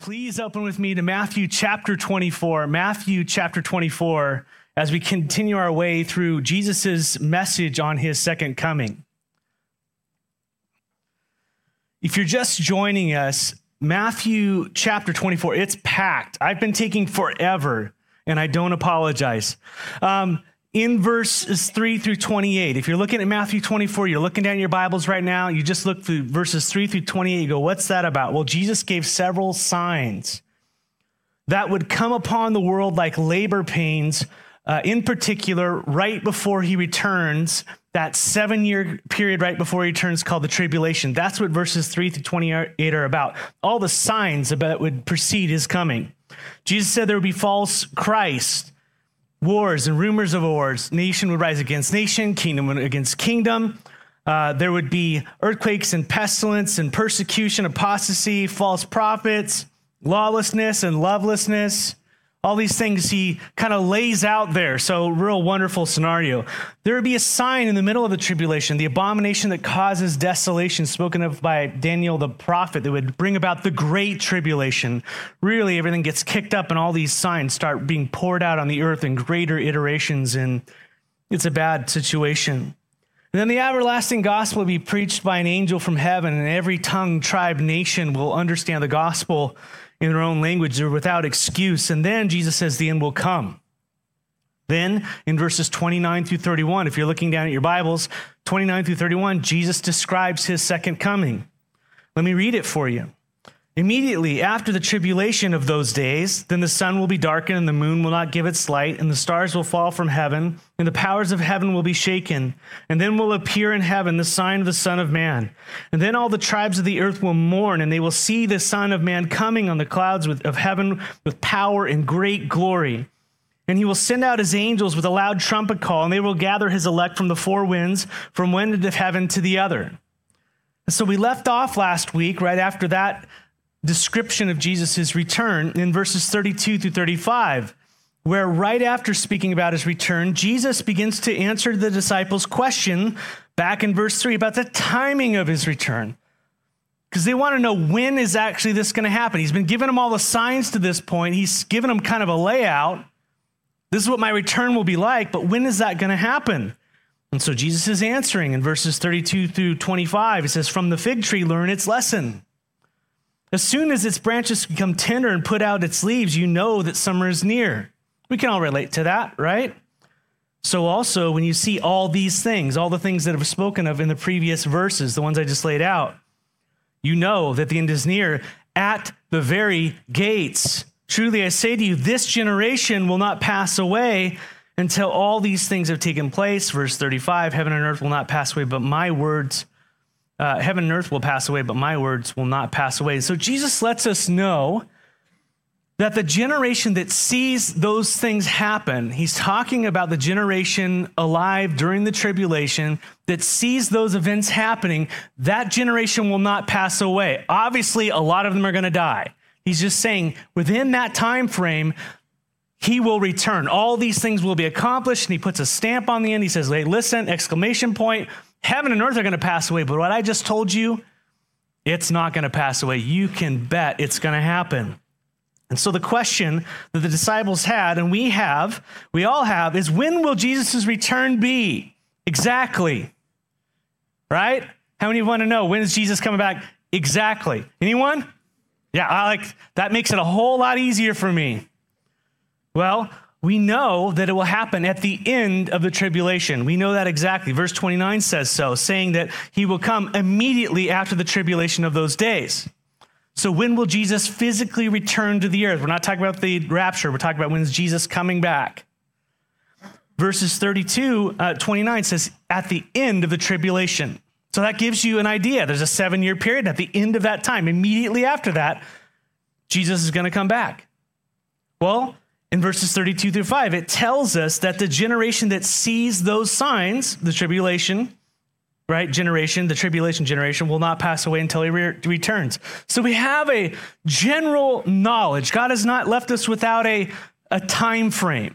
Please open with me to Matthew chapter 24. Matthew chapter 24, as we continue our way through Jesus' message on his second coming. If you're just joining us, Matthew chapter 24, it's packed. I've been taking forever, and I don't apologize. Um, in verses 3 through 28. If you're looking at Matthew 24, you're looking down your Bibles right now, you just look through verses 3 through 28, you go, What's that about? Well, Jesus gave several signs that would come upon the world like labor pains, uh, in particular, right before he returns, that seven year period right before he returns called the tribulation. That's what verses 3 through 28 are about. All the signs that would precede his coming. Jesus said there would be false Christ wars and rumors of wars. Nation would rise against nation, kingdom against kingdom. Uh, there would be earthquakes and pestilence and persecution, apostasy, false prophets, lawlessness and lovelessness all these things he kind of lays out there. So, real wonderful scenario. There would be a sign in the middle of the tribulation, the abomination that causes desolation, spoken of by Daniel the prophet, that would bring about the great tribulation. Really, everything gets kicked up, and all these signs start being poured out on the earth in greater iterations, and it's a bad situation. And then the everlasting gospel will be preached by an angel from heaven, and every tongue, tribe, nation will understand the gospel in their own language. They're without excuse. And then Jesus says the end will come. Then in verses 29 through 31, if you're looking down at your Bibles, 29 through 31, Jesus describes his second coming. Let me read it for you. Immediately after the tribulation of those days, then the sun will be darkened, and the moon will not give its light, and the stars will fall from heaven, and the powers of heaven will be shaken. And then will appear in heaven the sign of the Son of Man. And then all the tribes of the earth will mourn, and they will see the Son of Man coming on the clouds of heaven with power and great glory. And he will send out his angels with a loud trumpet call, and they will gather his elect from the four winds, from one end of heaven to the other. And So we left off last week, right after that description of Jesus' return in verses 32 through 35, where right after speaking about his return, Jesus begins to answer the disciples' question back in verse 3 about the timing of his return. Because they want to know when is actually this going to happen. He's been giving them all the signs to this point. He's given them kind of a layout. This is what my return will be like, but when is that going to happen? And so Jesus is answering in verses 32 through 25. He says, From the fig tree, learn its lesson. As soon as its branches become tender and put out its leaves, you know that summer is near. We can all relate to that, right? So, also, when you see all these things, all the things that have spoken of in the previous verses, the ones I just laid out, you know that the end is near at the very gates. Truly, I say to you, this generation will not pass away until all these things have taken place. Verse 35 Heaven and earth will not pass away, but my words uh, heaven and earth will pass away, but my words will not pass away. So Jesus lets us know that the generation that sees those things happen, he's talking about the generation alive during the tribulation that sees those events happening, that generation will not pass away. Obviously, a lot of them are going to die. He's just saying within that time frame, he will return. All these things will be accomplished, and he puts a stamp on the end. He says, Hey, listen, exclamation point, Heaven and earth are going to pass away, but what I just told you, it's not going to pass away. You can bet it's going to happen. And so the question that the disciples had, and we have, we all have, is when will Jesus' return be? Exactly. Right? How many of you want to know when is Jesus coming back? Exactly. Anyone? Yeah, I like that makes it a whole lot easier for me. Well, we know that it will happen at the end of the tribulation. We know that exactly. Verse 29 says so, saying that he will come immediately after the tribulation of those days. So, when will Jesus physically return to the earth? We're not talking about the rapture, we're talking about when is Jesus coming back. Verses 32, uh, 29 says, at the end of the tribulation. So that gives you an idea. There's a seven year period. At the end of that time, immediately after that, Jesus is going to come back. Well, in verses 32 through 5, it tells us that the generation that sees those signs, the tribulation, right, generation, the tribulation generation, will not pass away until he re- returns. So we have a general knowledge. God has not left us without a, a time frame.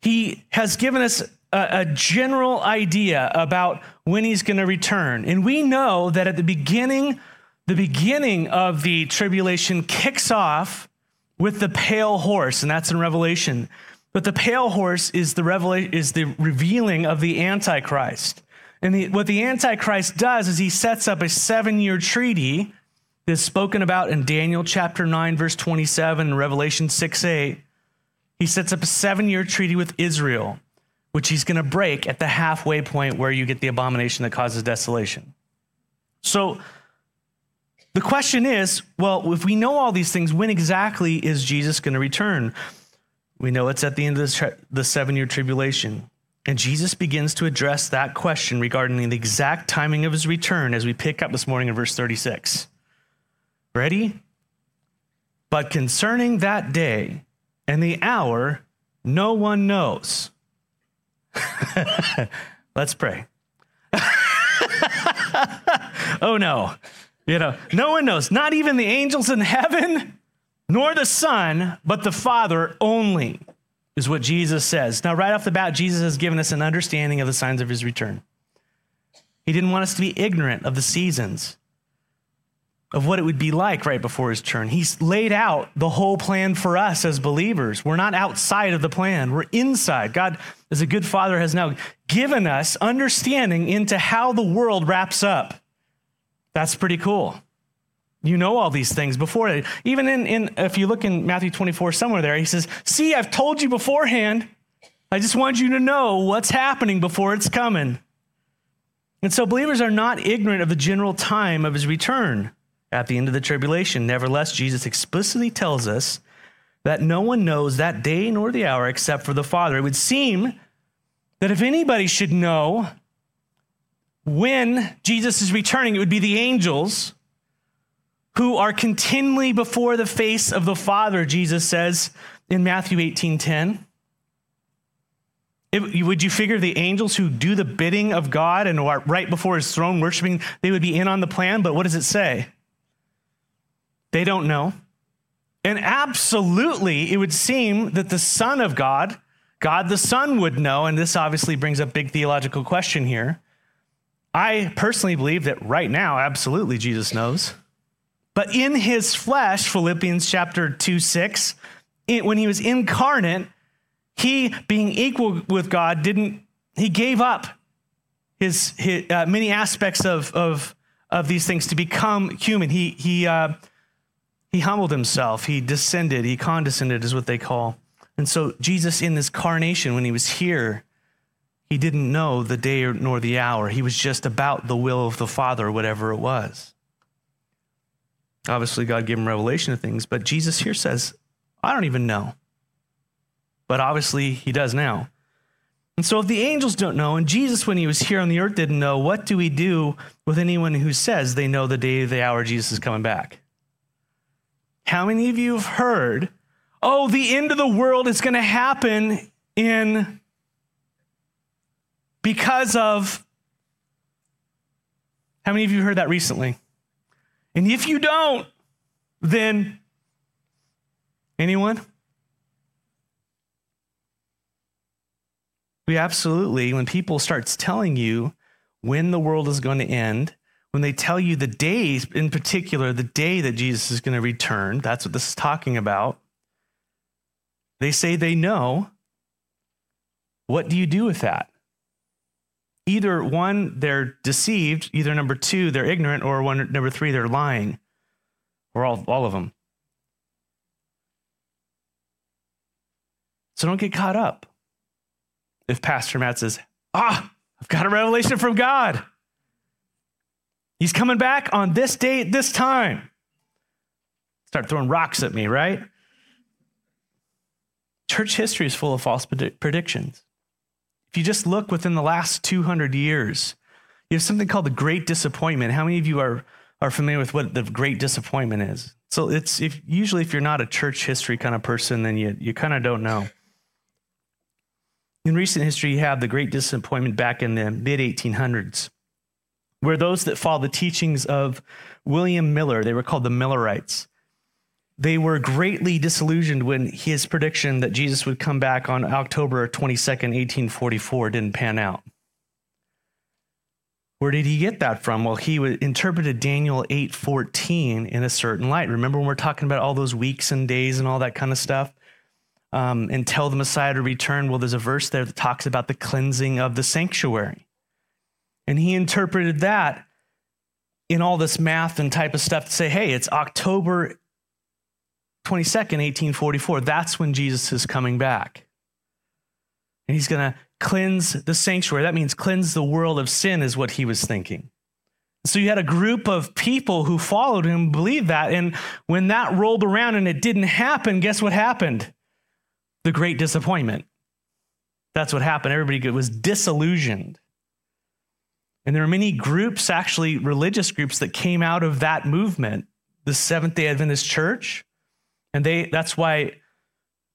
He has given us a, a general idea about when he's going to return. And we know that at the beginning, the beginning of the tribulation kicks off with the pale horse, and that's in Revelation. But the pale horse is the revelation is the revealing of the Antichrist. And the, what the Antichrist does is he sets up a seven-year treaty that's spoken about in Daniel chapter 9, verse 27, and Revelation 6 8. He sets up a seven-year treaty with Israel, which he's going to break at the halfway point where you get the abomination that causes desolation. So the question is well, if we know all these things, when exactly is Jesus going to return? We know it's at the end of the, the seven year tribulation. And Jesus begins to address that question regarding the exact timing of his return as we pick up this morning in verse 36. Ready? But concerning that day and the hour, no one knows. Let's pray. oh no. You know, no one knows, not even the angels in heaven, nor the Son, but the Father only, is what Jesus says. Now, right off the bat, Jesus has given us an understanding of the signs of his return. He didn't want us to be ignorant of the seasons, of what it would be like right before his turn. He's laid out the whole plan for us as believers. We're not outside of the plan, we're inside. God, as a good father, has now given us understanding into how the world wraps up. That's pretty cool. You know all these things before. it. Even in, in if you look in Matthew 24, somewhere there, he says, See, I've told you beforehand. I just want you to know what's happening before it's coming. And so believers are not ignorant of the general time of his return at the end of the tribulation. Nevertheless, Jesus explicitly tells us that no one knows that day nor the hour except for the Father. It would seem that if anybody should know when Jesus is returning, it would be the angels who are continually before the face of the Father, Jesus says in Matthew 18 10. It, would you figure the angels who do the bidding of God and are right before his throne worshiping, they would be in on the plan? But what does it say? They don't know. And absolutely, it would seem that the Son of God, God the Son, would know. And this obviously brings up big theological question here. I personally believe that right now, absolutely, Jesus knows. But in his flesh, Philippians chapter 2 6, it, when he was incarnate, he, being equal with God, didn't, he gave up his, his uh, many aspects of, of, of these things to become human. He, he, uh, he humbled himself, he descended, he condescended, is what they call. And so, Jesus, in this carnation, when he was here, he didn't know the day nor the hour. He was just about the will of the Father, whatever it was. Obviously, God gave him revelation of things, but Jesus here says, I don't even know. But obviously, he does now. And so, if the angels don't know, and Jesus, when he was here on the earth, didn't know, what do we do with anyone who says they know the day, the hour Jesus is coming back? How many of you have heard, oh, the end of the world is going to happen in because of. How many of you heard that recently? And if you don't, then anyone? We absolutely, when people starts telling you when the world is going to end, when they tell you the days, in particular, the day that Jesus is going to return, that's what this is talking about. They say they know. What do you do with that? Either one, they're deceived, either number two, they're ignorant, or one, number three, they're lying, or all, all of them. So don't get caught up. If Pastor Matt says, Ah, I've got a revelation from God. He's coming back on this date, this time. Start throwing rocks at me, right? Church history is full of false predictions. If you just look within the last 200 years, you have something called the Great Disappointment. How many of you are, are familiar with what the Great Disappointment is? So it's if usually if you're not a church history kind of person, then you, you kind of don't know. In recent history, you have the Great Disappointment back in the mid 1800s, where those that follow the teachings of William Miller, they were called the Millerites, they were greatly disillusioned when his prediction that Jesus would come back on October 22nd, 1844 didn't pan out. Where did he get that from? Well, he interpreted Daniel 8:14 in a certain light. Remember when we're talking about all those weeks and days and all that kind of stuff? Um, until the Messiah to return. Well, there's a verse there that talks about the cleansing of the sanctuary. And he interpreted that in all this math and type of stuff to say, hey, it's October 22nd, 1844. That's when Jesus is coming back. And he's going to cleanse the sanctuary. That means cleanse the world of sin, is what he was thinking. So you had a group of people who followed him, believed that. And when that rolled around and it didn't happen, guess what happened? The great disappointment. That's what happened. Everybody was disillusioned. And there are many groups, actually religious groups, that came out of that movement, the Seventh day Adventist Church. And they that's why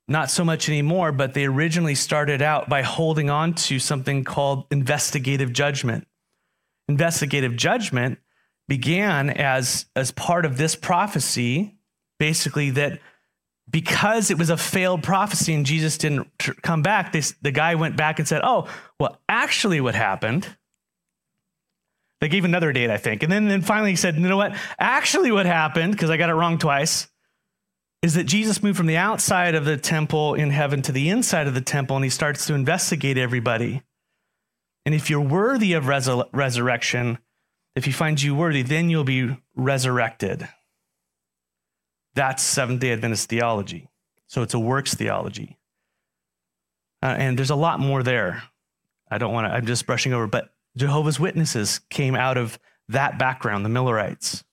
not so much anymore, but they originally started out by holding on to something called investigative judgment. Investigative judgment began as, as part of this prophecy, basically, that because it was a failed prophecy and Jesus didn't tr- come back, they, the guy went back and said, Oh, well, actually, what happened they gave another date, I think. And then, then finally he said, you know what? Actually, what happened, because I got it wrong twice, is that Jesus moved from the outside of the temple in heaven to the inside of the temple, and he starts to investigate everybody. And if you're worthy of resur- resurrection, if he finds you worthy, then you'll be resurrected. That's Seventh day Adventist theology. So it's a works theology. Uh, and there's a lot more there. I don't want to, I'm just brushing over, but Jehovah's Witnesses came out of that background, the Millerites.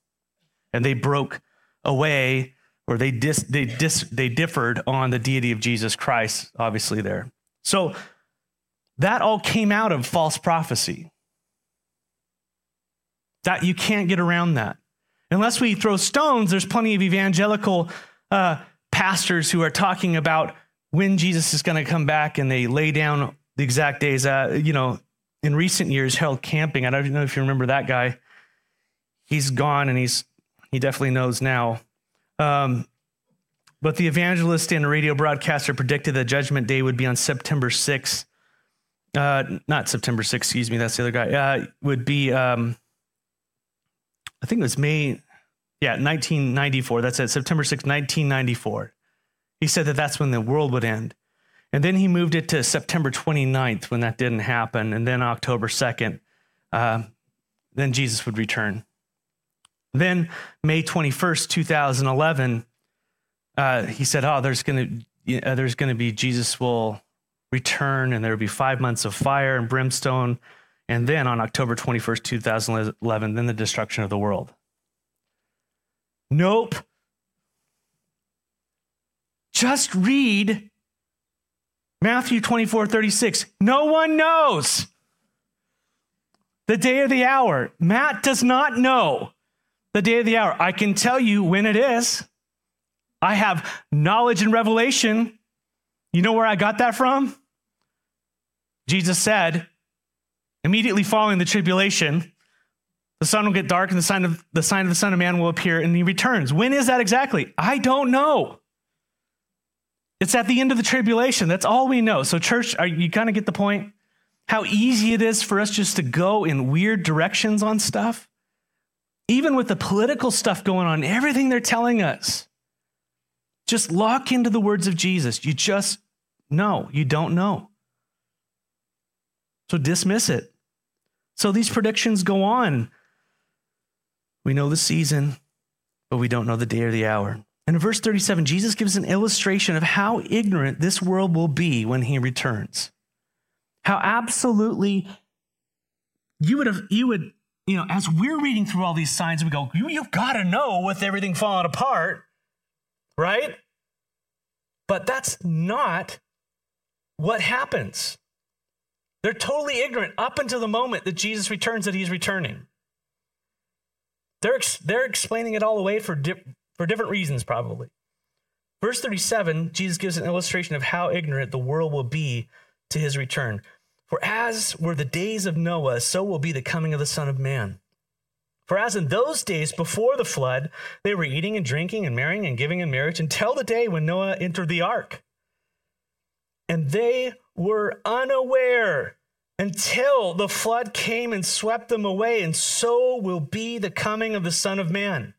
And they broke away or they dis, they dis, they differed on the deity of Jesus Christ obviously there. So that all came out of false prophecy. That you can't get around that. Unless we throw stones, there's plenty of evangelical uh, pastors who are talking about when Jesus is going to come back and they lay down the exact days. Uh, you know, in recent years, Harold Camping, I don't know if you remember that guy. He's gone and he's he definitely knows now. Um, but the evangelist and radio broadcaster predicted that Judgment Day would be on September 6th. Uh, not September 6th, excuse me, that's the other guy. Uh, would be, um, I think it was May, yeah, 1994. That's it, September 6th, 1994. He said that that's when the world would end. And then he moved it to September 29th when that didn't happen. And then October 2nd, uh, then Jesus would return. Then May 21st, 2011, uh, he said, "Oh, there's going to uh, there's going to be Jesus will return, and there will be five months of fire and brimstone, and then on October 21st, 2011, then the destruction of the world." Nope. Just read Matthew 24, 36. No one knows the day of the hour. Matt does not know the day of the hour. I can tell you when it is. I have knowledge and revelation. You know where I got that from? Jesus said, immediately following the tribulation, the sun will get dark and the sign of the sign of the Son of Man will appear and he returns. When is that exactly? I don't know. It's at the end of the tribulation. That's all we know. So, church, are, you kind of get the point? How easy it is for us just to go in weird directions on stuff? Even with the political stuff going on, everything they're telling us. Just lock into the words of Jesus. You just know. You don't know. So dismiss it. So these predictions go on. We know the season, but we don't know the day or the hour. And in verse 37, Jesus gives an illustration of how ignorant this world will be when he returns. How absolutely you would have, you would, you know, as we're reading through all these signs, we go, you, you've got to know with everything falling apart, right? But that's not what happens. They're totally ignorant up until the moment that Jesus returns, that he's returning. They're, they're explaining it all away for for different reasons, probably. Verse 37, Jesus gives an illustration of how ignorant the world will be to his return. For as were the days of Noah, so will be the coming of the Son of Man. For as in those days before the flood, they were eating and drinking and marrying and giving in marriage until the day when Noah entered the ark. And they were unaware until the flood came and swept them away, and so will be the coming of the Son of Man.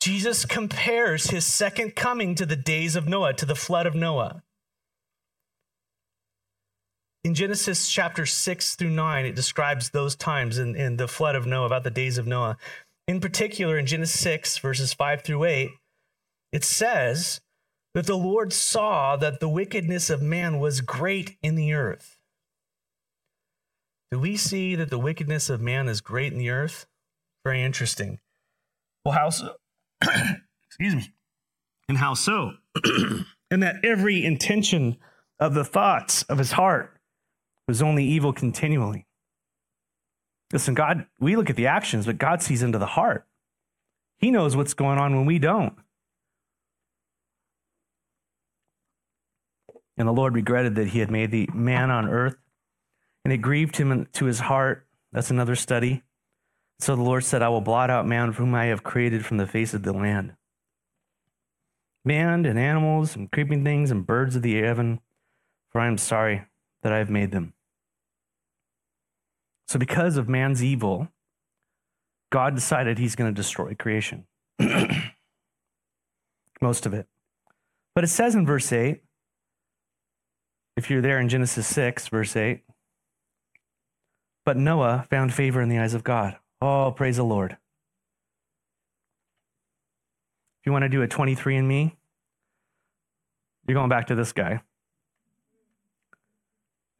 Jesus compares his second coming to the days of Noah, to the flood of Noah. In Genesis chapter 6 through 9, it describes those times in, in the flood of Noah, about the days of Noah. In particular, in Genesis 6, verses 5 through 8, it says that the Lord saw that the wickedness of man was great in the earth. Do we see that the wickedness of man is great in the earth? Very interesting. Well, how so? Excuse me. And how so? and that every intention of the thoughts of his heart was only evil continually. Listen, God, we look at the actions, but God sees into the heart. He knows what's going on when we don't. And the Lord regretted that he had made the man on earth, and it grieved him to his heart. That's another study. So the Lord said, I will blot out man whom I have created from the face of the land. Man and animals and creeping things and birds of the heaven, for I am sorry that I have made them. So, because of man's evil, God decided he's going to destroy creation. Most of it. But it says in verse 8, if you're there in Genesis 6, verse 8, but Noah found favor in the eyes of God. Oh, praise the Lord. If you want to do a 23andMe, you're going back to this guy.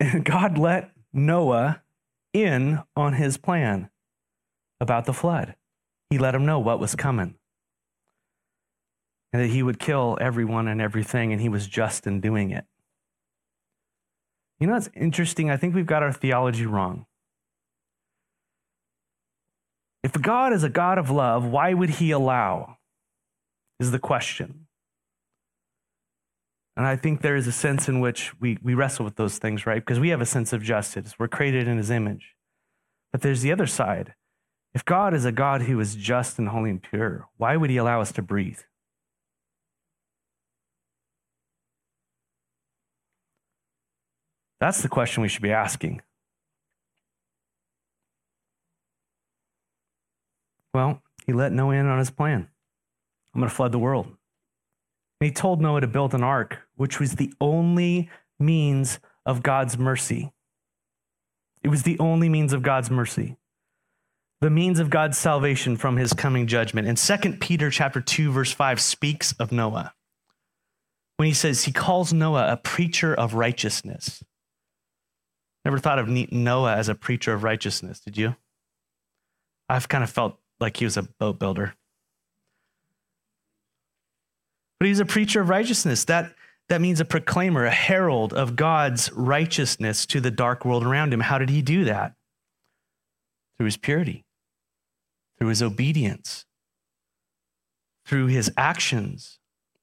God let Noah in on his plan about the flood. He let him know what was coming and that he would kill everyone and everything, and he was just in doing it. You know, it's interesting. I think we've got our theology wrong. If God is a God of love, why would he allow? Is the question. And I think there is a sense in which we, we wrestle with those things, right? Because we have a sense of justice. We're created in his image. But there's the other side. If God is a God who is just and holy and pure, why would he allow us to breathe? That's the question we should be asking. Well, he let Noah in on his plan. I'm going to flood the world. And he told Noah to build an ark, which was the only means of God's mercy. It was the only means of God's mercy. The means of God's salvation from his coming judgment. And 2 Peter chapter 2 verse 5 speaks of Noah. When he says he calls Noah a preacher of righteousness. Never thought of Noah as a preacher of righteousness, did you? I've kind of felt like he was a boat builder. But he's a preacher of righteousness. That, that means a proclaimer, a herald of God's righteousness to the dark world around him. How did he do that? Through his purity, through his obedience, through his actions,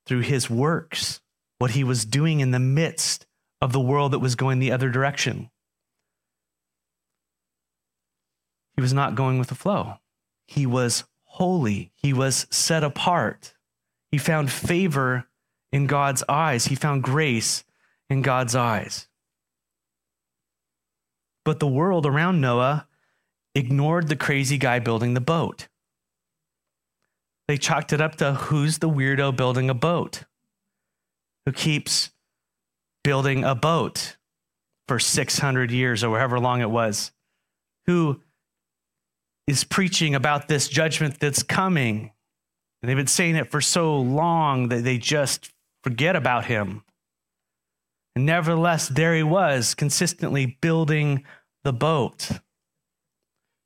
through his works, what he was doing in the midst of the world that was going the other direction. He was not going with the flow. He was holy, he was set apart. He found favor in God's eyes, he found grace in God's eyes. But the world around Noah ignored the crazy guy building the boat. They chalked it up to who's the weirdo building a boat? Who keeps building a boat for 600 years or however long it was? Who is preaching about this judgment that's coming. And they've been saying it for so long that they just forget about him. And nevertheless, there he was, consistently building the boat,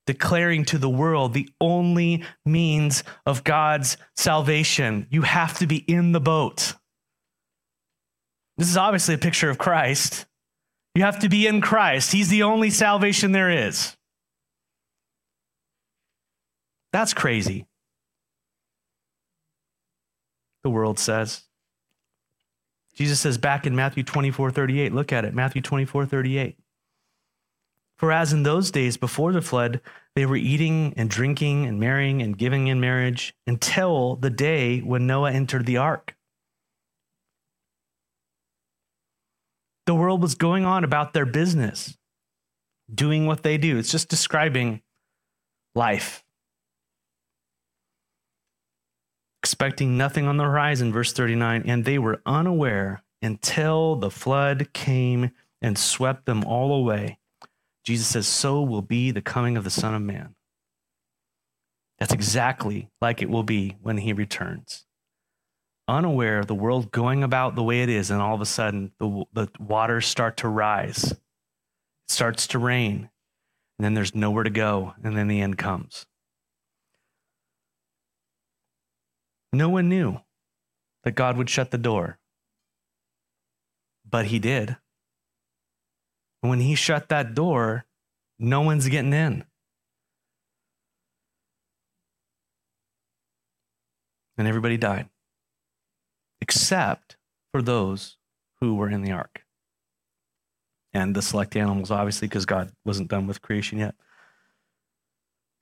declaring to the world the only means of God's salvation. You have to be in the boat. This is obviously a picture of Christ. You have to be in Christ, He's the only salvation there is. That's crazy. The world says. Jesus says back in Matthew 24 38, look at it, Matthew 24 38. For as in those days before the flood, they were eating and drinking and marrying and giving in marriage until the day when Noah entered the ark. The world was going on about their business, doing what they do. It's just describing life. Expecting nothing on the horizon, verse 39, and they were unaware until the flood came and swept them all away. Jesus says, So will be the coming of the Son of Man. That's exactly like it will be when he returns. Unaware of the world going about the way it is, and all of a sudden the, the waters start to rise. It starts to rain, and then there's nowhere to go, and then the end comes. No one knew that God would shut the door, but he did. And when he shut that door, no one's getting in. and everybody died, except for those who were in the ark. And the select animals, obviously, because God wasn't done with creation yet.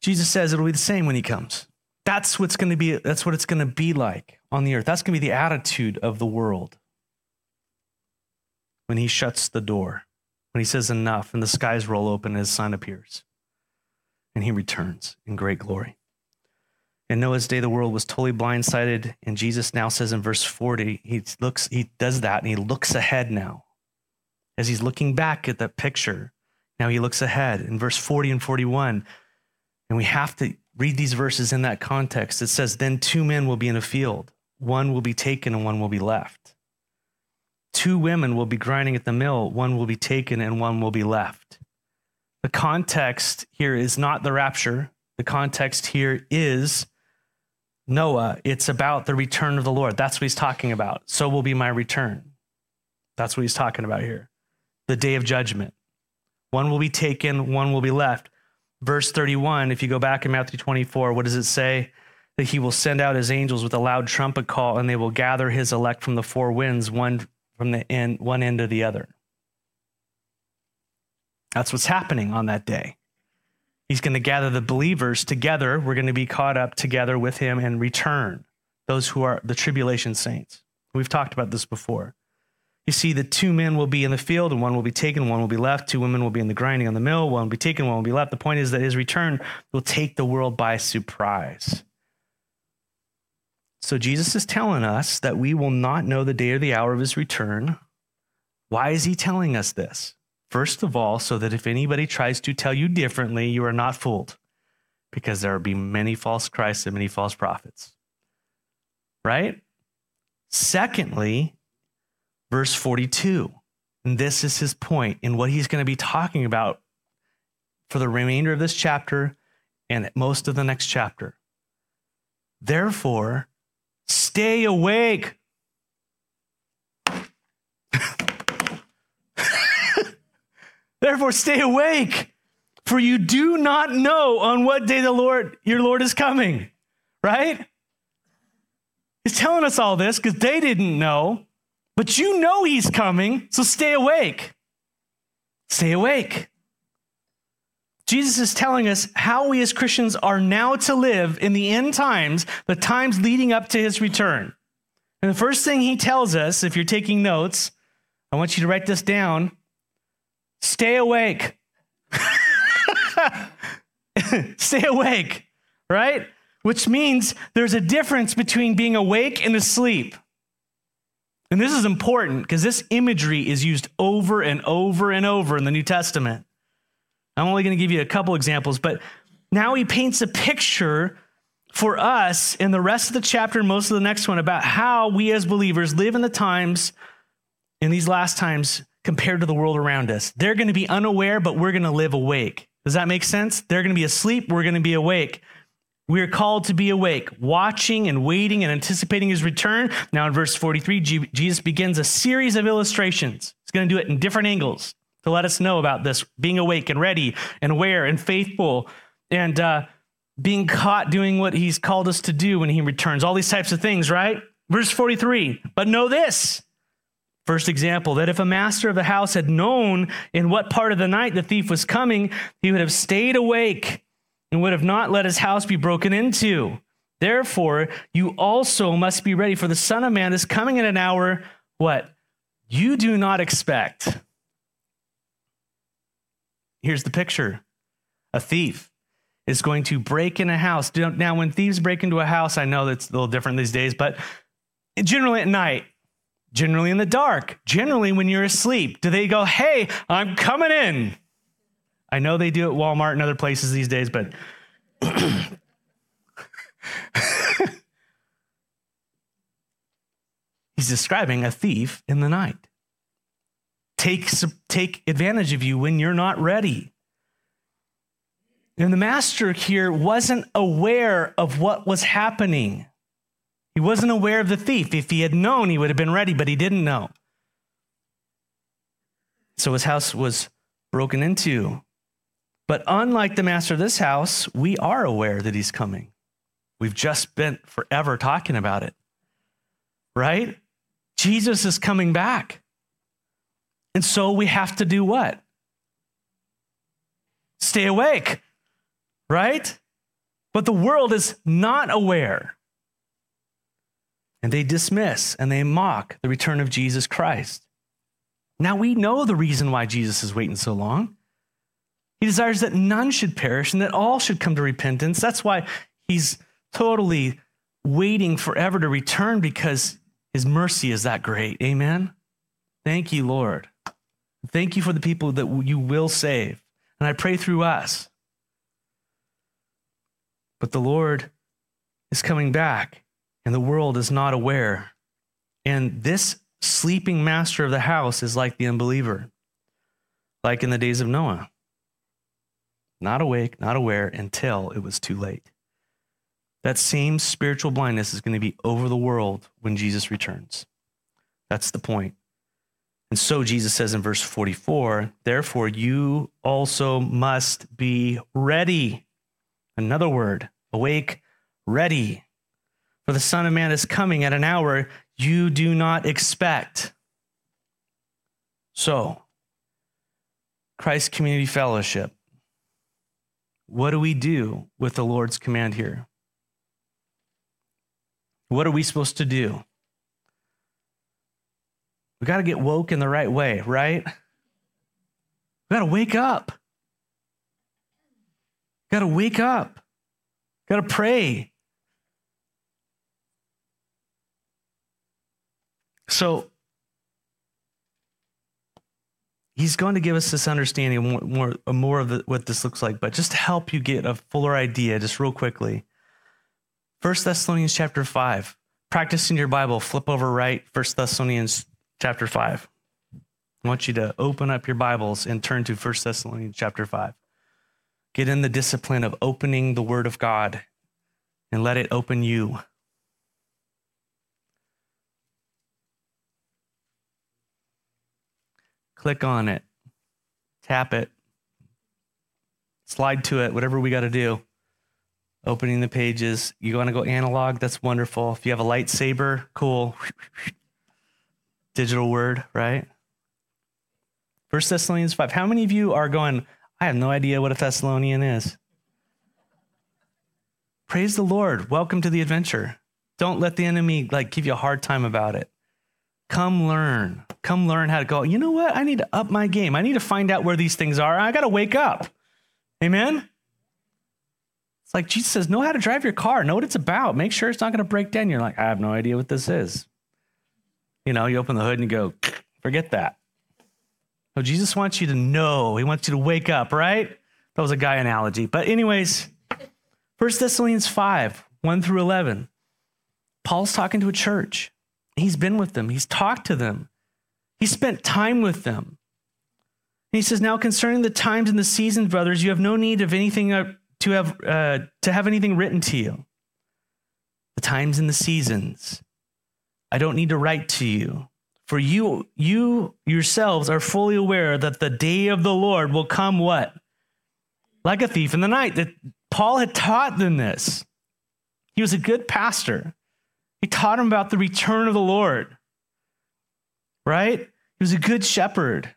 Jesus says it'll be the same when he comes. That's what's going to be, that's what it's going to be like on the earth. That's going to be the attitude of the world when he shuts the door, when he says enough and the skies roll open and his son appears and he returns in great glory. In Noah's day, the world was totally blindsided. And Jesus now says in verse 40, he looks, he does that and he looks ahead now. As he's looking back at that picture, now he looks ahead in verse 40 and 41. And we have to read these verses in that context. It says, Then two men will be in a field, one will be taken and one will be left. Two women will be grinding at the mill, one will be taken and one will be left. The context here is not the rapture. The context here is Noah, it's about the return of the Lord. That's what he's talking about. So will be my return. That's what he's talking about here. The day of judgment. One will be taken, one will be left. Verse 31, if you go back in Matthew 24, what does it say? That he will send out his angels with a loud trumpet call, and they will gather his elect from the four winds, one from the end, one end to the other. That's what's happening on that day. He's going to gather the believers together. We're going to be caught up together with him and return those who are the tribulation saints. We've talked about this before. You see, the two men will be in the field, and one will be taken, one will be left. Two women will be in the grinding on the mill, one will be taken, one will be left. The point is that his return will take the world by surprise. So Jesus is telling us that we will not know the day or the hour of his return. Why is he telling us this? First of all, so that if anybody tries to tell you differently, you are not fooled, because there will be many false Christs and many false prophets. Right? Secondly, verse 42. And this is his point in what he's going to be talking about for the remainder of this chapter and most of the next chapter. Therefore, stay awake. Therefore, stay awake, for you do not know on what day the Lord, your Lord, is coming. Right? He's telling us all this because they didn't know, but you know he's coming, so stay awake. Stay awake. Jesus is telling us how we as Christians are now to live in the end times, the times leading up to his return. And the first thing he tells us, if you're taking notes, I want you to write this down. Stay awake. Stay awake, right? Which means there's a difference between being awake and asleep. And this is important because this imagery is used over and over and over in the New Testament. I'm only going to give you a couple examples, but now he paints a picture for us in the rest of the chapter and most of the next one about how we as believers live in the times, in these last times, compared to the world around us. They're going to be unaware, but we're going to live awake. Does that make sense? They're going to be asleep, we're going to be awake. We are called to be awake, watching and waiting and anticipating his return. Now, in verse 43, Jesus begins a series of illustrations. He's going to do it in different angles to let us know about this being awake and ready and aware and faithful and uh, being caught doing what he's called us to do when he returns. All these types of things, right? Verse 43, but know this First example, that if a master of the house had known in what part of the night the thief was coming, he would have stayed awake and would have not let his house be broken into. Therefore, you also must be ready, for the Son of Man is coming in an hour, what? you do not expect. Here's the picture a thief is going to break in a house. Now, when thieves break into a house, I know that's a little different these days, but generally at night, generally in the dark, generally when you're asleep, do they go, Hey, I'm coming in? I know they do at Walmart and other places these days, but he's describing a thief in the night. Take, take advantage of you when you're not ready. And the master here wasn't aware of what was happening. He wasn't aware of the thief. If he had known, he would have been ready, but he didn't know. So his house was broken into. But unlike the master of this house, we are aware that he's coming. We've just spent forever talking about it, right? Jesus is coming back. And so we have to do what? Stay awake right? But the world is not aware. And they dismiss and they mock the return of Jesus Christ. Now we know the reason why Jesus is waiting so long. He desires that none should perish and that all should come to repentance. That's why he's totally waiting forever to return because his mercy is that great. Amen. Thank you, Lord. Thank you for the people that you will save. And I pray through us but the Lord is coming back, and the world is not aware. And this sleeping master of the house is like the unbeliever, like in the days of Noah. Not awake, not aware until it was too late. That same spiritual blindness is going to be over the world when Jesus returns. That's the point. And so Jesus says in verse 44 Therefore, you also must be ready. Another word, awake, ready. For the Son of Man is coming at an hour you do not expect. So, Christ Community Fellowship, what do we do with the Lord's command here? What are we supposed to do? We got to get woke in the right way, right? We got to wake up. Got to wake up. Got to pray. So he's going to give us this understanding more, more, more of the, what this looks like, but just to help you get a fuller idea, just real quickly. First Thessalonians chapter 5. Practicing your Bible, flip over right, First Thessalonians chapter 5. I want you to open up your Bibles and turn to First Thessalonians chapter 5. Get in the discipline of opening the Word of God and let it open you. Click on it, tap it, slide to it, whatever we got to do. Opening the pages. You want to go analog? That's wonderful. If you have a lightsaber, cool. Digital word, right? First Thessalonians 5. How many of you are going, I have no idea what a Thessalonian is. Praise the Lord. Welcome to the adventure. Don't let the enemy like give you a hard time about it. Come learn. Come learn how to go. You know what? I need to up my game. I need to find out where these things are. I got to wake up. Amen. It's like Jesus says, know how to drive your car, know what it's about, make sure it's not going to break down. You're like, I have no idea what this is. You know, you open the hood and you go, forget that. No, Jesus wants you to know. He wants you to wake up, right? That was a guy analogy. But, anyways, 1 Thessalonians 5, 1 through 11. Paul's talking to a church. He's been with them, he's talked to them, he spent time with them. And he says, Now concerning the times and the seasons, brothers, you have no need of anything uh, to have, uh, to have anything written to you. The times and the seasons. I don't need to write to you for you, you yourselves are fully aware that the day of the Lord will come what? Like a thief in the night. That Paul had taught them this. He was a good pastor. He taught them about the return of the Lord. Right? He was a good shepherd.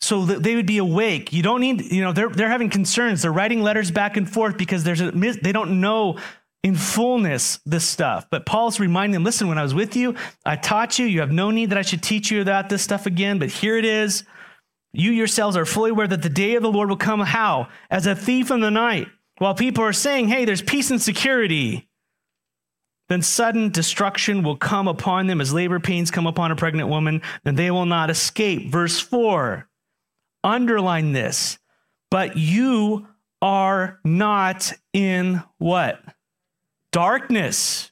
So that they would be awake. You don't need, you know, they're, they're having concerns. They're writing letters back and forth because there's a, they don't know in fullness this stuff. But Paul's reminding them listen, when I was with you, I taught you. You have no need that I should teach you about this stuff again, but here it is. You yourselves are fully aware that the day of the Lord will come how? As a thief in the night. While people are saying, hey, there's peace and security, then sudden destruction will come upon them as labor pains come upon a pregnant woman, and they will not escape. Verse 4. Underline this. But you are not in what? Darkness.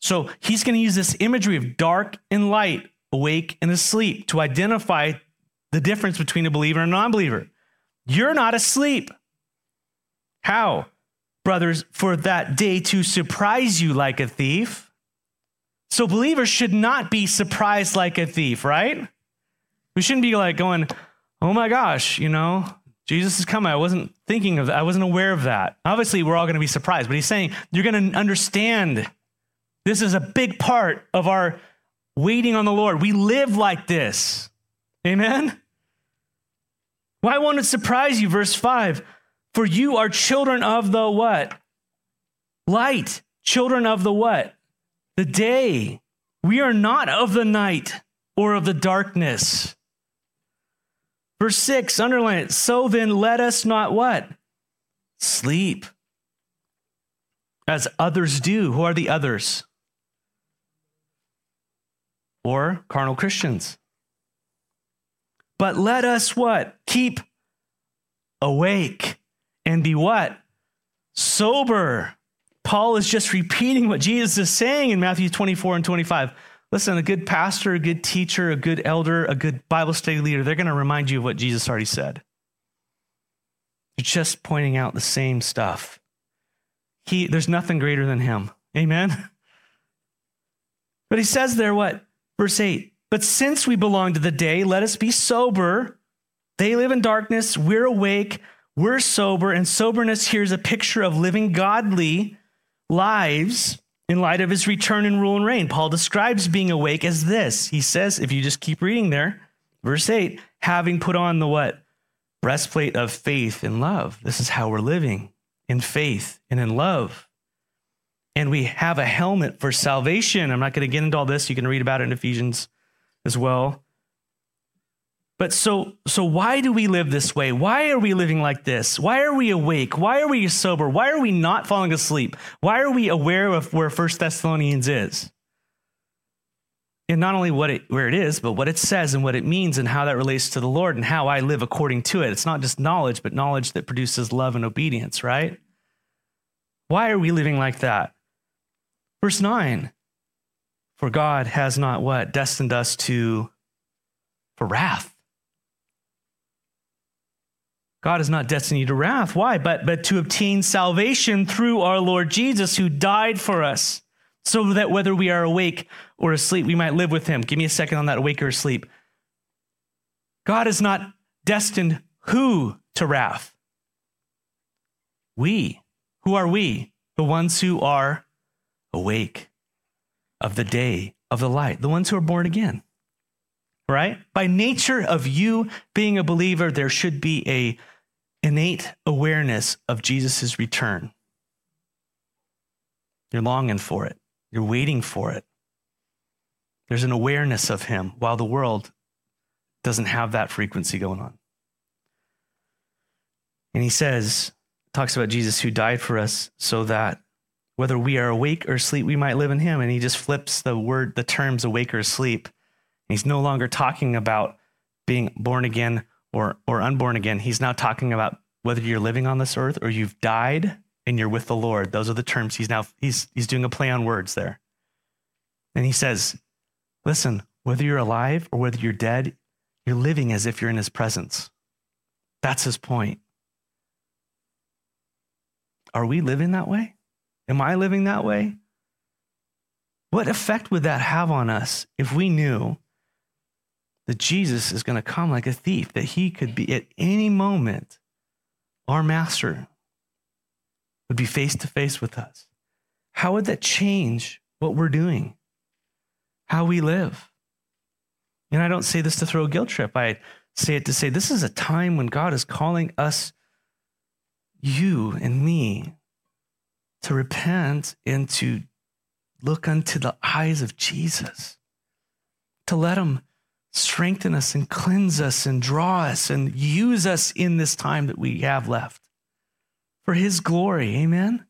So he's going to use this imagery of dark and light, awake and asleep, to identify the difference between a believer and a non believer. You're not asleep. How? Brothers, for that day to surprise you like a thief. So believers should not be surprised like a thief, right? We shouldn't be like going, oh my gosh, you know, Jesus is coming. I wasn't thinking of that. I wasn't aware of that. Obviously, we're all going to be surprised, but he's saying you're going to understand this is a big part of our waiting on the Lord. We live like this. Amen? Why won't it surprise you? Verse 5 For you are children of the what? Light. Children of the what? The day. We are not of the night or of the darkness. Verse 6, underline it. So then let us not what? Sleep. As others do. Who are the others? Or carnal Christians. But let us what? Keep awake and be what? Sober. Paul is just repeating what Jesus is saying in Matthew 24 and 25. Listen, a good pastor, a good teacher, a good elder, a good Bible study leader, they're going to remind you of what Jesus already said. They're just pointing out the same stuff. He, there's nothing greater than him. Amen. But he says there what? Verse 8. But since we belong to the day, let us be sober. They live in darkness, we're awake, we're sober, and soberness here is a picture of living godly lives in light of his return and rule and reign. Paul describes being awake as this. He says, if you just keep reading there, verse 8, having put on the what? Breastplate of faith and love. This is how we're living in faith and in love. And we have a helmet for salvation. I'm not going to get into all this. You can read about it in Ephesians as well. But so so why do we live this way? Why are we living like this? Why are we awake? Why are we sober? Why are we not falling asleep? Why are we aware of where First Thessalonians is? And not only what it, where it is, but what it says and what it means and how that relates to the Lord and how I live according to it. It's not just knowledge, but knowledge that produces love and obedience, right? Why are we living like that? Verse 9 For God has not what? Destined us to for wrath God is not destined to wrath. Why? But, but to obtain salvation through our Lord Jesus, who died for us, so that whether we are awake or asleep, we might live with him. Give me a second on that awake or asleep. God is not destined who to wrath? We. Who are we? The ones who are awake of the day of the light, the ones who are born again. Right? By nature of you being a believer, there should be a innate awareness of Jesus' return. You're longing for it, you're waiting for it. There's an awareness of Him while the world doesn't have that frequency going on. And he says, talks about Jesus who died for us so that whether we are awake or asleep, we might live in him. And he just flips the word, the terms awake or asleep. He's no longer talking about being born again or, or unborn again. He's now talking about whether you're living on this earth or you've died and you're with the Lord. Those are the terms he's now, he's, he's doing a play on words there. And he says, listen, whether you're alive or whether you're dead, you're living as if you're in his presence. That's his point. Are we living that way? Am I living that way? What effect would that have on us if we knew that Jesus is going to come like a thief, that he could be at any moment, our master would be face to face with us? How would that change what we're doing, how we live? And I don't say this to throw a guilt trip. I say it to say this is a time when God is calling us, you and me, to repent and to look unto the eyes of Jesus, to let him strengthen us and cleanse us and draw us and use us in this time that we have left for his glory. Amen.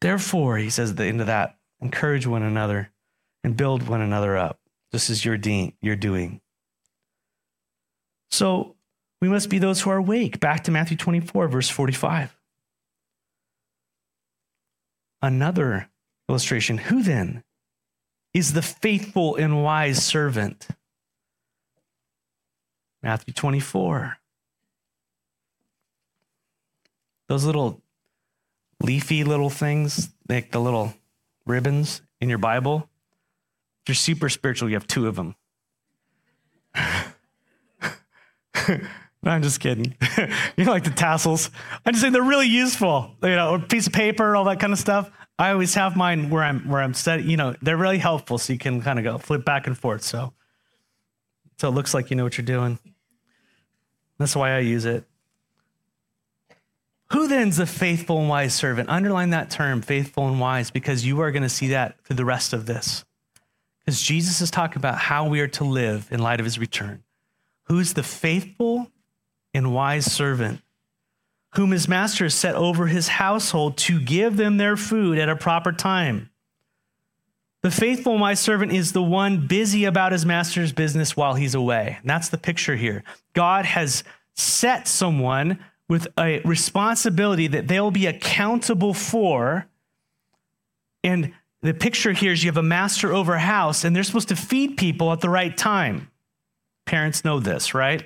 Therefore, he says at the end of that, encourage one another and build one another up, just as you're, de- you're doing. So we must be those who are awake. Back to Matthew 24, verse 45. Another illustration. Who then is the faithful and wise servant? Matthew 24. Those little leafy little things, like the little ribbons in your Bible. If you're super spiritual, you have two of them. no, I'm just kidding. you know, like the tassels. I'm just saying they're really useful. You know, a piece of paper, all that kind of stuff. I always have mine where I'm where I'm studying. You know, they're really helpful, so you can kind of go flip back and forth. So, so it looks like you know what you're doing. That's why I use it. Who then's a faithful and wise servant? Underline that term, faithful and wise, because you are going to see that through the rest of this. Because Jesus is talking about how we are to live in light of his return. Who's the faithful and wise servant, whom his master set over his household to give them their food at a proper time? The faithful my servant is the one busy about his master's business while he's away. And that's the picture here. God has set someone with a responsibility that they'll be accountable for. And the picture here is you have a master over a house, and they're supposed to feed people at the right time. Parents know this, right?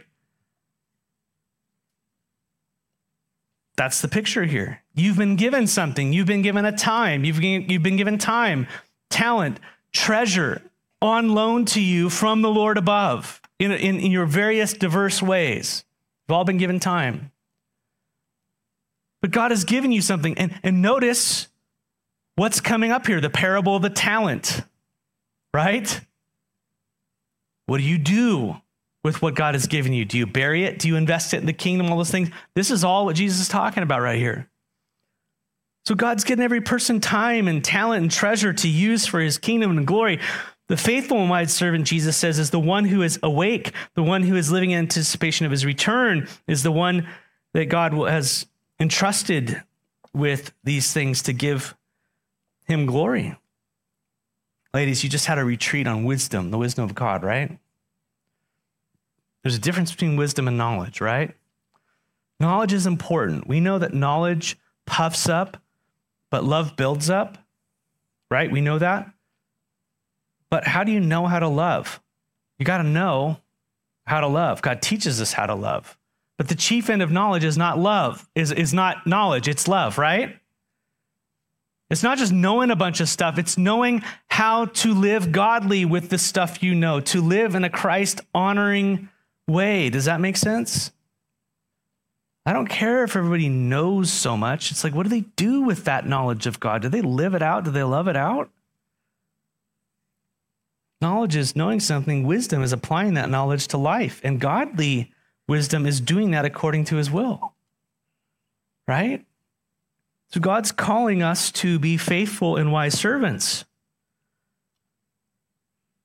That's the picture here. You've been given something. You've been given a time. You've, you've been given time, talent, treasure on loan to you from the Lord above in, in, in your various diverse ways. You've all been given time. But God has given you something. And, and notice what's coming up here the parable of the talent, right? What do you do with what God has given you? Do you bury it? Do you invest it in the kingdom? All those things. This is all what Jesus is talking about right here. So God's given every person time and talent and treasure to use for his kingdom and glory. The faithful and wise servant, Jesus says, is the one who is awake, the one who is living in anticipation of his return, is the one that God has entrusted with these things to give him glory. Ladies, you just had a retreat on wisdom, the wisdom of God, right? There's a difference between wisdom and knowledge, right? Knowledge is important. We know that knowledge puffs up, but love builds up, right? We know that. But how do you know how to love? You got to know how to love. God teaches us how to love. But the chief end of knowledge is not love, is, is not knowledge, it's love, right? It's not just knowing a bunch of stuff, it's knowing how to live godly with the stuff you know, to live in a Christ honoring way. Does that make sense? I don't care if everybody knows so much. It's like, what do they do with that knowledge of God? Do they live it out? Do they love it out? Knowledge is knowing something, wisdom is applying that knowledge to life. And godly Wisdom is doing that according to his will. Right? So God's calling us to be faithful and wise servants,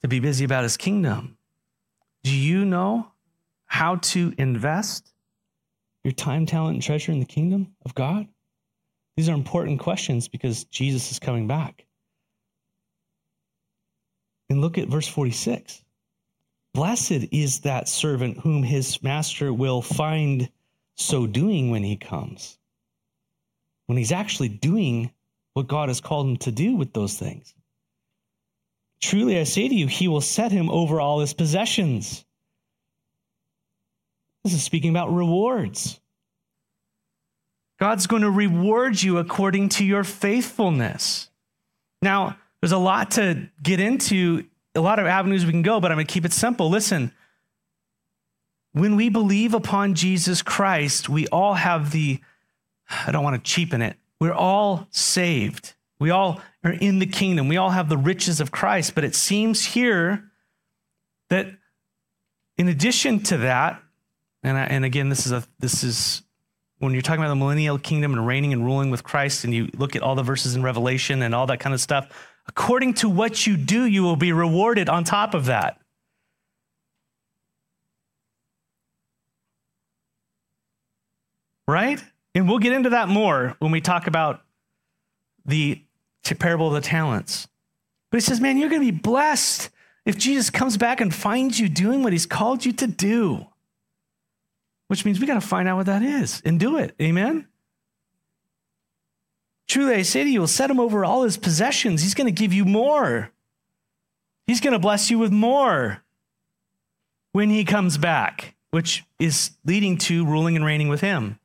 to be busy about his kingdom. Do you know how to invest your time, talent, and treasure in the kingdom of God? These are important questions because Jesus is coming back. And look at verse 46. Blessed is that servant whom his master will find so doing when he comes. When he's actually doing what God has called him to do with those things. Truly, I say to you, he will set him over all his possessions. This is speaking about rewards. God's going to reward you according to your faithfulness. Now, there's a lot to get into a lot of avenues we can go, but I'm going to keep it simple. Listen, when we believe upon Jesus Christ, we all have the, I don't want to cheapen it, we're all saved. We all are in the kingdom. We all have the riches of Christ. But it seems here that in addition to that, and, I, and again, this is a this is when you're talking about the millennial kingdom and reigning and ruling with Christ, and you look at all the verses in Revelation and all that kind of stuff, according to what you do, you will be rewarded on top of that. Right? And we'll get into that more when we talk about the parable of the talents. But he says, man, you're going to be blessed if Jesus comes back and finds you doing what he's called you to do which means we got to find out what that is and do it. Amen? Truly, I say to you, he'll set him over all his possessions. He's going to give you more. He's going to bless you with more when he comes back, which is leading to ruling and reigning with him.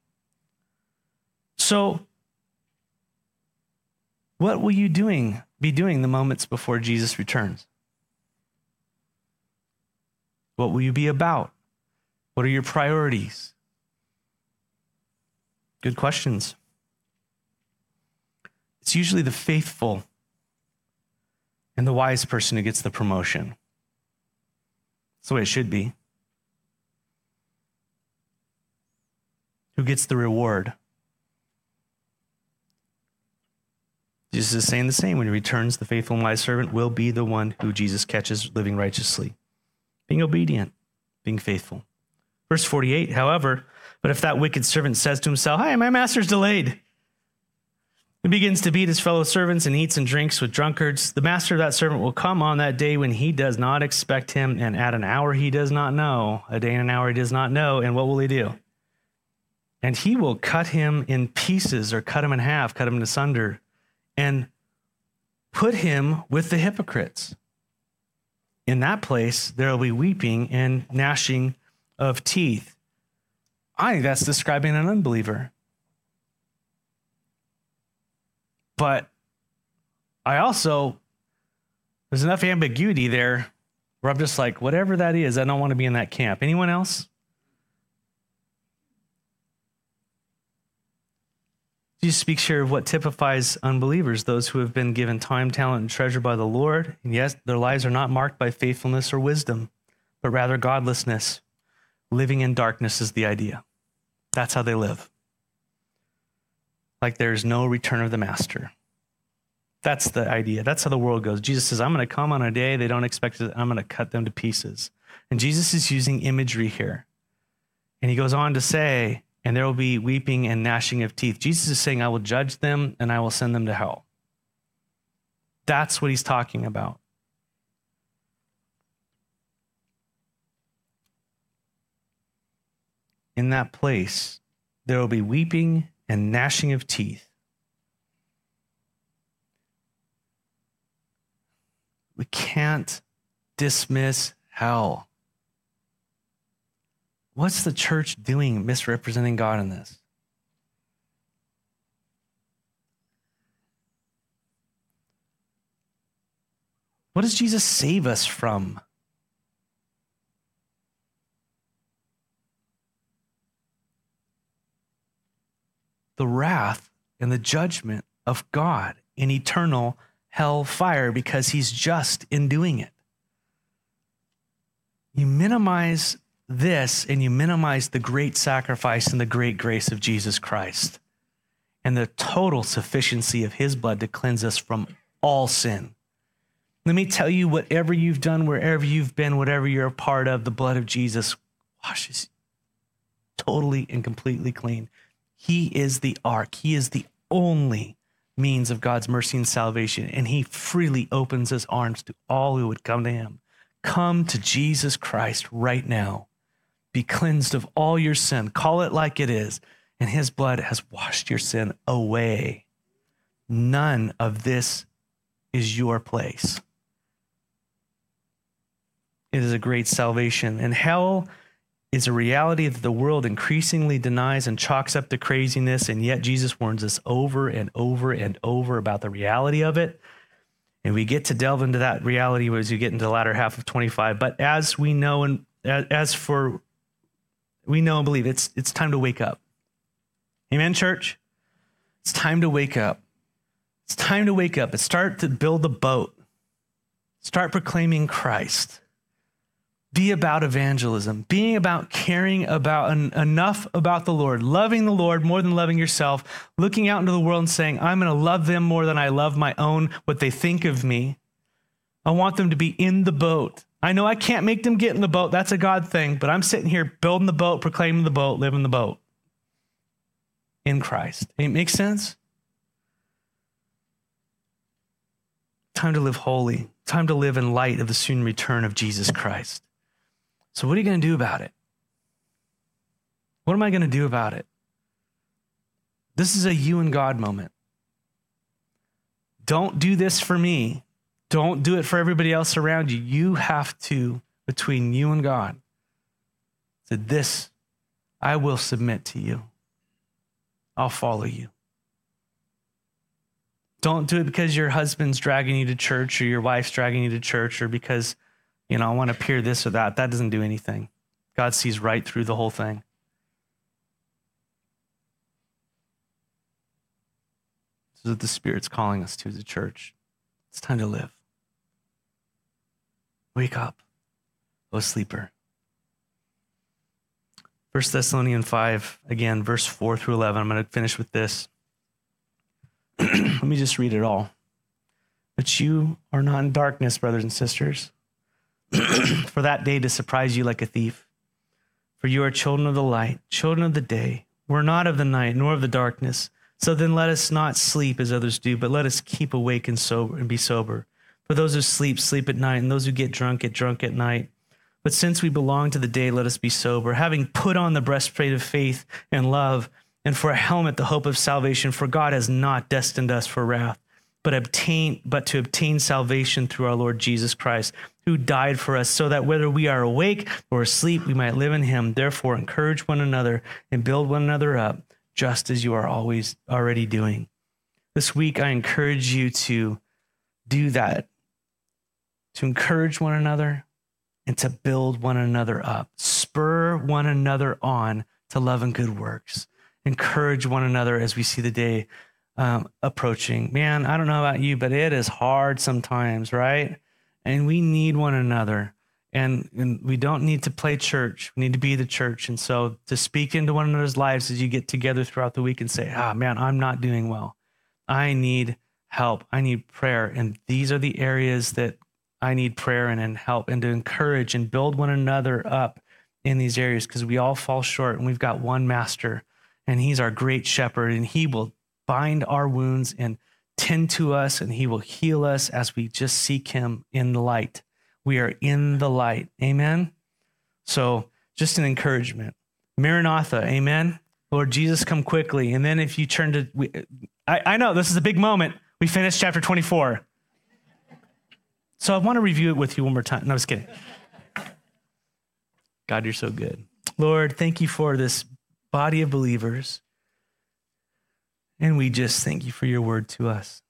So, what will you doing be doing the moments before Jesus returns? What will you be about? What are your priorities? Good questions. It's usually the faithful and the wise person who gets the promotion. That's the way it should be. Who gets the reward? Jesus is saying the same. When he returns, the faithful and wise servant will be the one who Jesus catches living righteously, being obedient, being faithful. Verse 48, however, but if that wicked servant says to himself, Hi, my master's delayed, he begins to beat his fellow servants and eats and drinks with drunkards, the master of that servant will come on that day when he does not expect him, and at an hour he does not know, a day and an hour he does not know, and what will he do? And he will cut him in pieces or cut him in half, cut him asunder, and put him with the hypocrites. In that place, there will be weeping and gnashing of teeth. I think that's describing an unbeliever. But I also, there's enough ambiguity there where I'm just like, whatever that is, I don't want to be in that camp. Anyone else? Jesus speaks here of what typifies unbelievers, those who have been given time, talent, and treasure by the Lord. And yes, their lives are not marked by faithfulness or wisdom, but rather godlessness. Living in darkness is the idea. That's how they live. Like there's no return of the master. That's the idea. That's how the world goes. Jesus says, I'm going to come on a day they don't expect it. I'm going to cut them to pieces. And Jesus is using imagery here. And he goes on to say, and there will be weeping and gnashing of teeth. Jesus is saying, I will judge them and I will send them to hell. That's what he's talking about. In that place, there will be weeping and gnashing of teeth. We can't dismiss hell. What's the church doing misrepresenting God in this? What does Jesus save us from? The wrath and the judgment of God in eternal hell fire because he's just in doing it. You minimize this and you minimize the great sacrifice and the great grace of Jesus Christ and the total sufficiency of his blood to cleanse us from all sin. Let me tell you, whatever you've done, wherever you've been, whatever you're a part of, the blood of Jesus washes totally and completely clean. He is the ark. He is the only means of God's mercy and salvation. And he freely opens his arms to all who would come to him. Come to Jesus Christ right now. Be cleansed of all your sin. Call it like it is. And his blood has washed your sin away. None of this is your place. It is a great salvation. And hell is a reality that the world increasingly denies and chalks up to craziness. And yet Jesus warns us over and over and over about the reality of it. And we get to delve into that reality as you get into the latter half of 25. But as we know, and as for we know and believe, it's it's time to wake up. Amen, church. It's time to wake up. It's time to wake up and start to build the boat. Start proclaiming Christ be about evangelism, being about caring about en- enough about the Lord, loving the Lord more than loving yourself, looking out into the world and saying, I'm going to love them more than I love my own, what they think of me. I want them to be in the boat. I know I can't make them get in the boat. That's a God thing, but I'm sitting here building the boat, proclaiming the boat, living the boat in Christ. It makes sense? Time to live holy, time to live in light of the soon return of Jesus Christ. So, what are you going to do about it? What am I going to do about it? This is a you and God moment. Don't do this for me. Don't do it for everybody else around you. You have to, between you and God, say, This I will submit to you. I'll follow you. Don't do it because your husband's dragging you to church or your wife's dragging you to church or because you know, I want to appear this or that. That doesn't do anything. God sees right through the whole thing. This is what the Spirit's calling us to as a church. It's time to live. Wake up, O sleeper. 1 Thessalonians 5, again, verse 4 through 11. I'm going to finish with this. Let me just read it all. But you are not in darkness, brothers and sisters for that day to surprise you like a thief. For you are children of the light, children of the day. We're not of the night, nor of the darkness. So then let us not sleep as others do, but let us keep awake and sober and be sober. For those who sleep, sleep at night, and those who get drunk, get drunk at night. But since we belong to the day, let us be sober, having put on the breastplate of faith and love, and for a helmet the hope of salvation. For God has not destined us for wrath, but obtain but to obtain salvation through our Lord Jesus Christ who died for us, so that whether we are awake or asleep, we might live in him. Therefore, encourage one another and build one another up, just as you are always already doing. This week, I encourage you to do that, to encourage one another and to build one another up, spur one another on to love and good works, encourage one another as we see the day um, approaching. Man, I don't know about you, but it is hard sometimes, right? and we need one another. And, and we don't need to play church. We need to be the church. And so to speak into one another's lives as you get together throughout the week and say, ah, man, I'm not doing well. I need help. I need prayer. And these are the areas that I need prayer and, and help and to encourage and build one another up in these areas because we all fall short and we've got one master and he's our great shepherd and he will bind our wounds and tend to us and he will heal us as we just seek him in the light. We are in the light. Amen. So, just an encouragement. Maranatha. Amen. Lord Jesus, come quickly. And then if you turn to, we, I, I know this is a big moment. We finished chapter 24. So I want to review it with you one more time. No, I was kidding. God, you're so good. Lord, thank you for this body of believers and we just thank you for your word to us.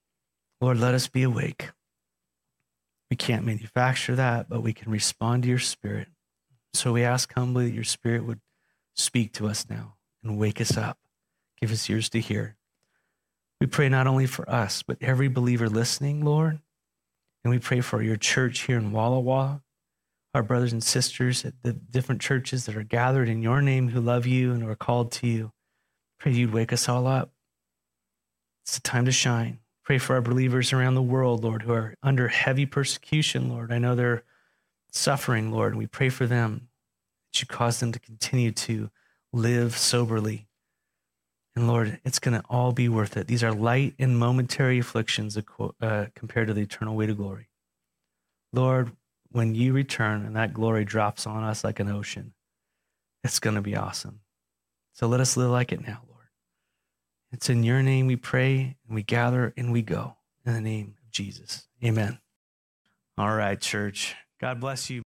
Lord, let us be awake. We can't manufacture that, but we can respond to your spirit. So we ask humbly that your spirit would speak to us now and wake us up, give us ears to hear. We pray not only for us, but every believer listening, Lord. And we pray for your church here in Walla Walla, our brothers and sisters at the different churches that are gathered in your name who love you and are called to you. Pray you'd wake us all up. It's a time to shine. Pray for our believers around the world, Lord, who are under heavy persecution, Lord. I know they're suffering, Lord, and we pray for them that you cause them to continue to live soberly. And Lord, it's going to all be worth it. These are light and momentary afflictions uh, compared to the eternal weight of glory. Lord, when you return and that glory drops on us like an ocean, it's going to be awesome. So let us live like it now, Lord. It's in your name we pray and we gather and we go. In the name of Jesus. Amen. All right, church. God bless you.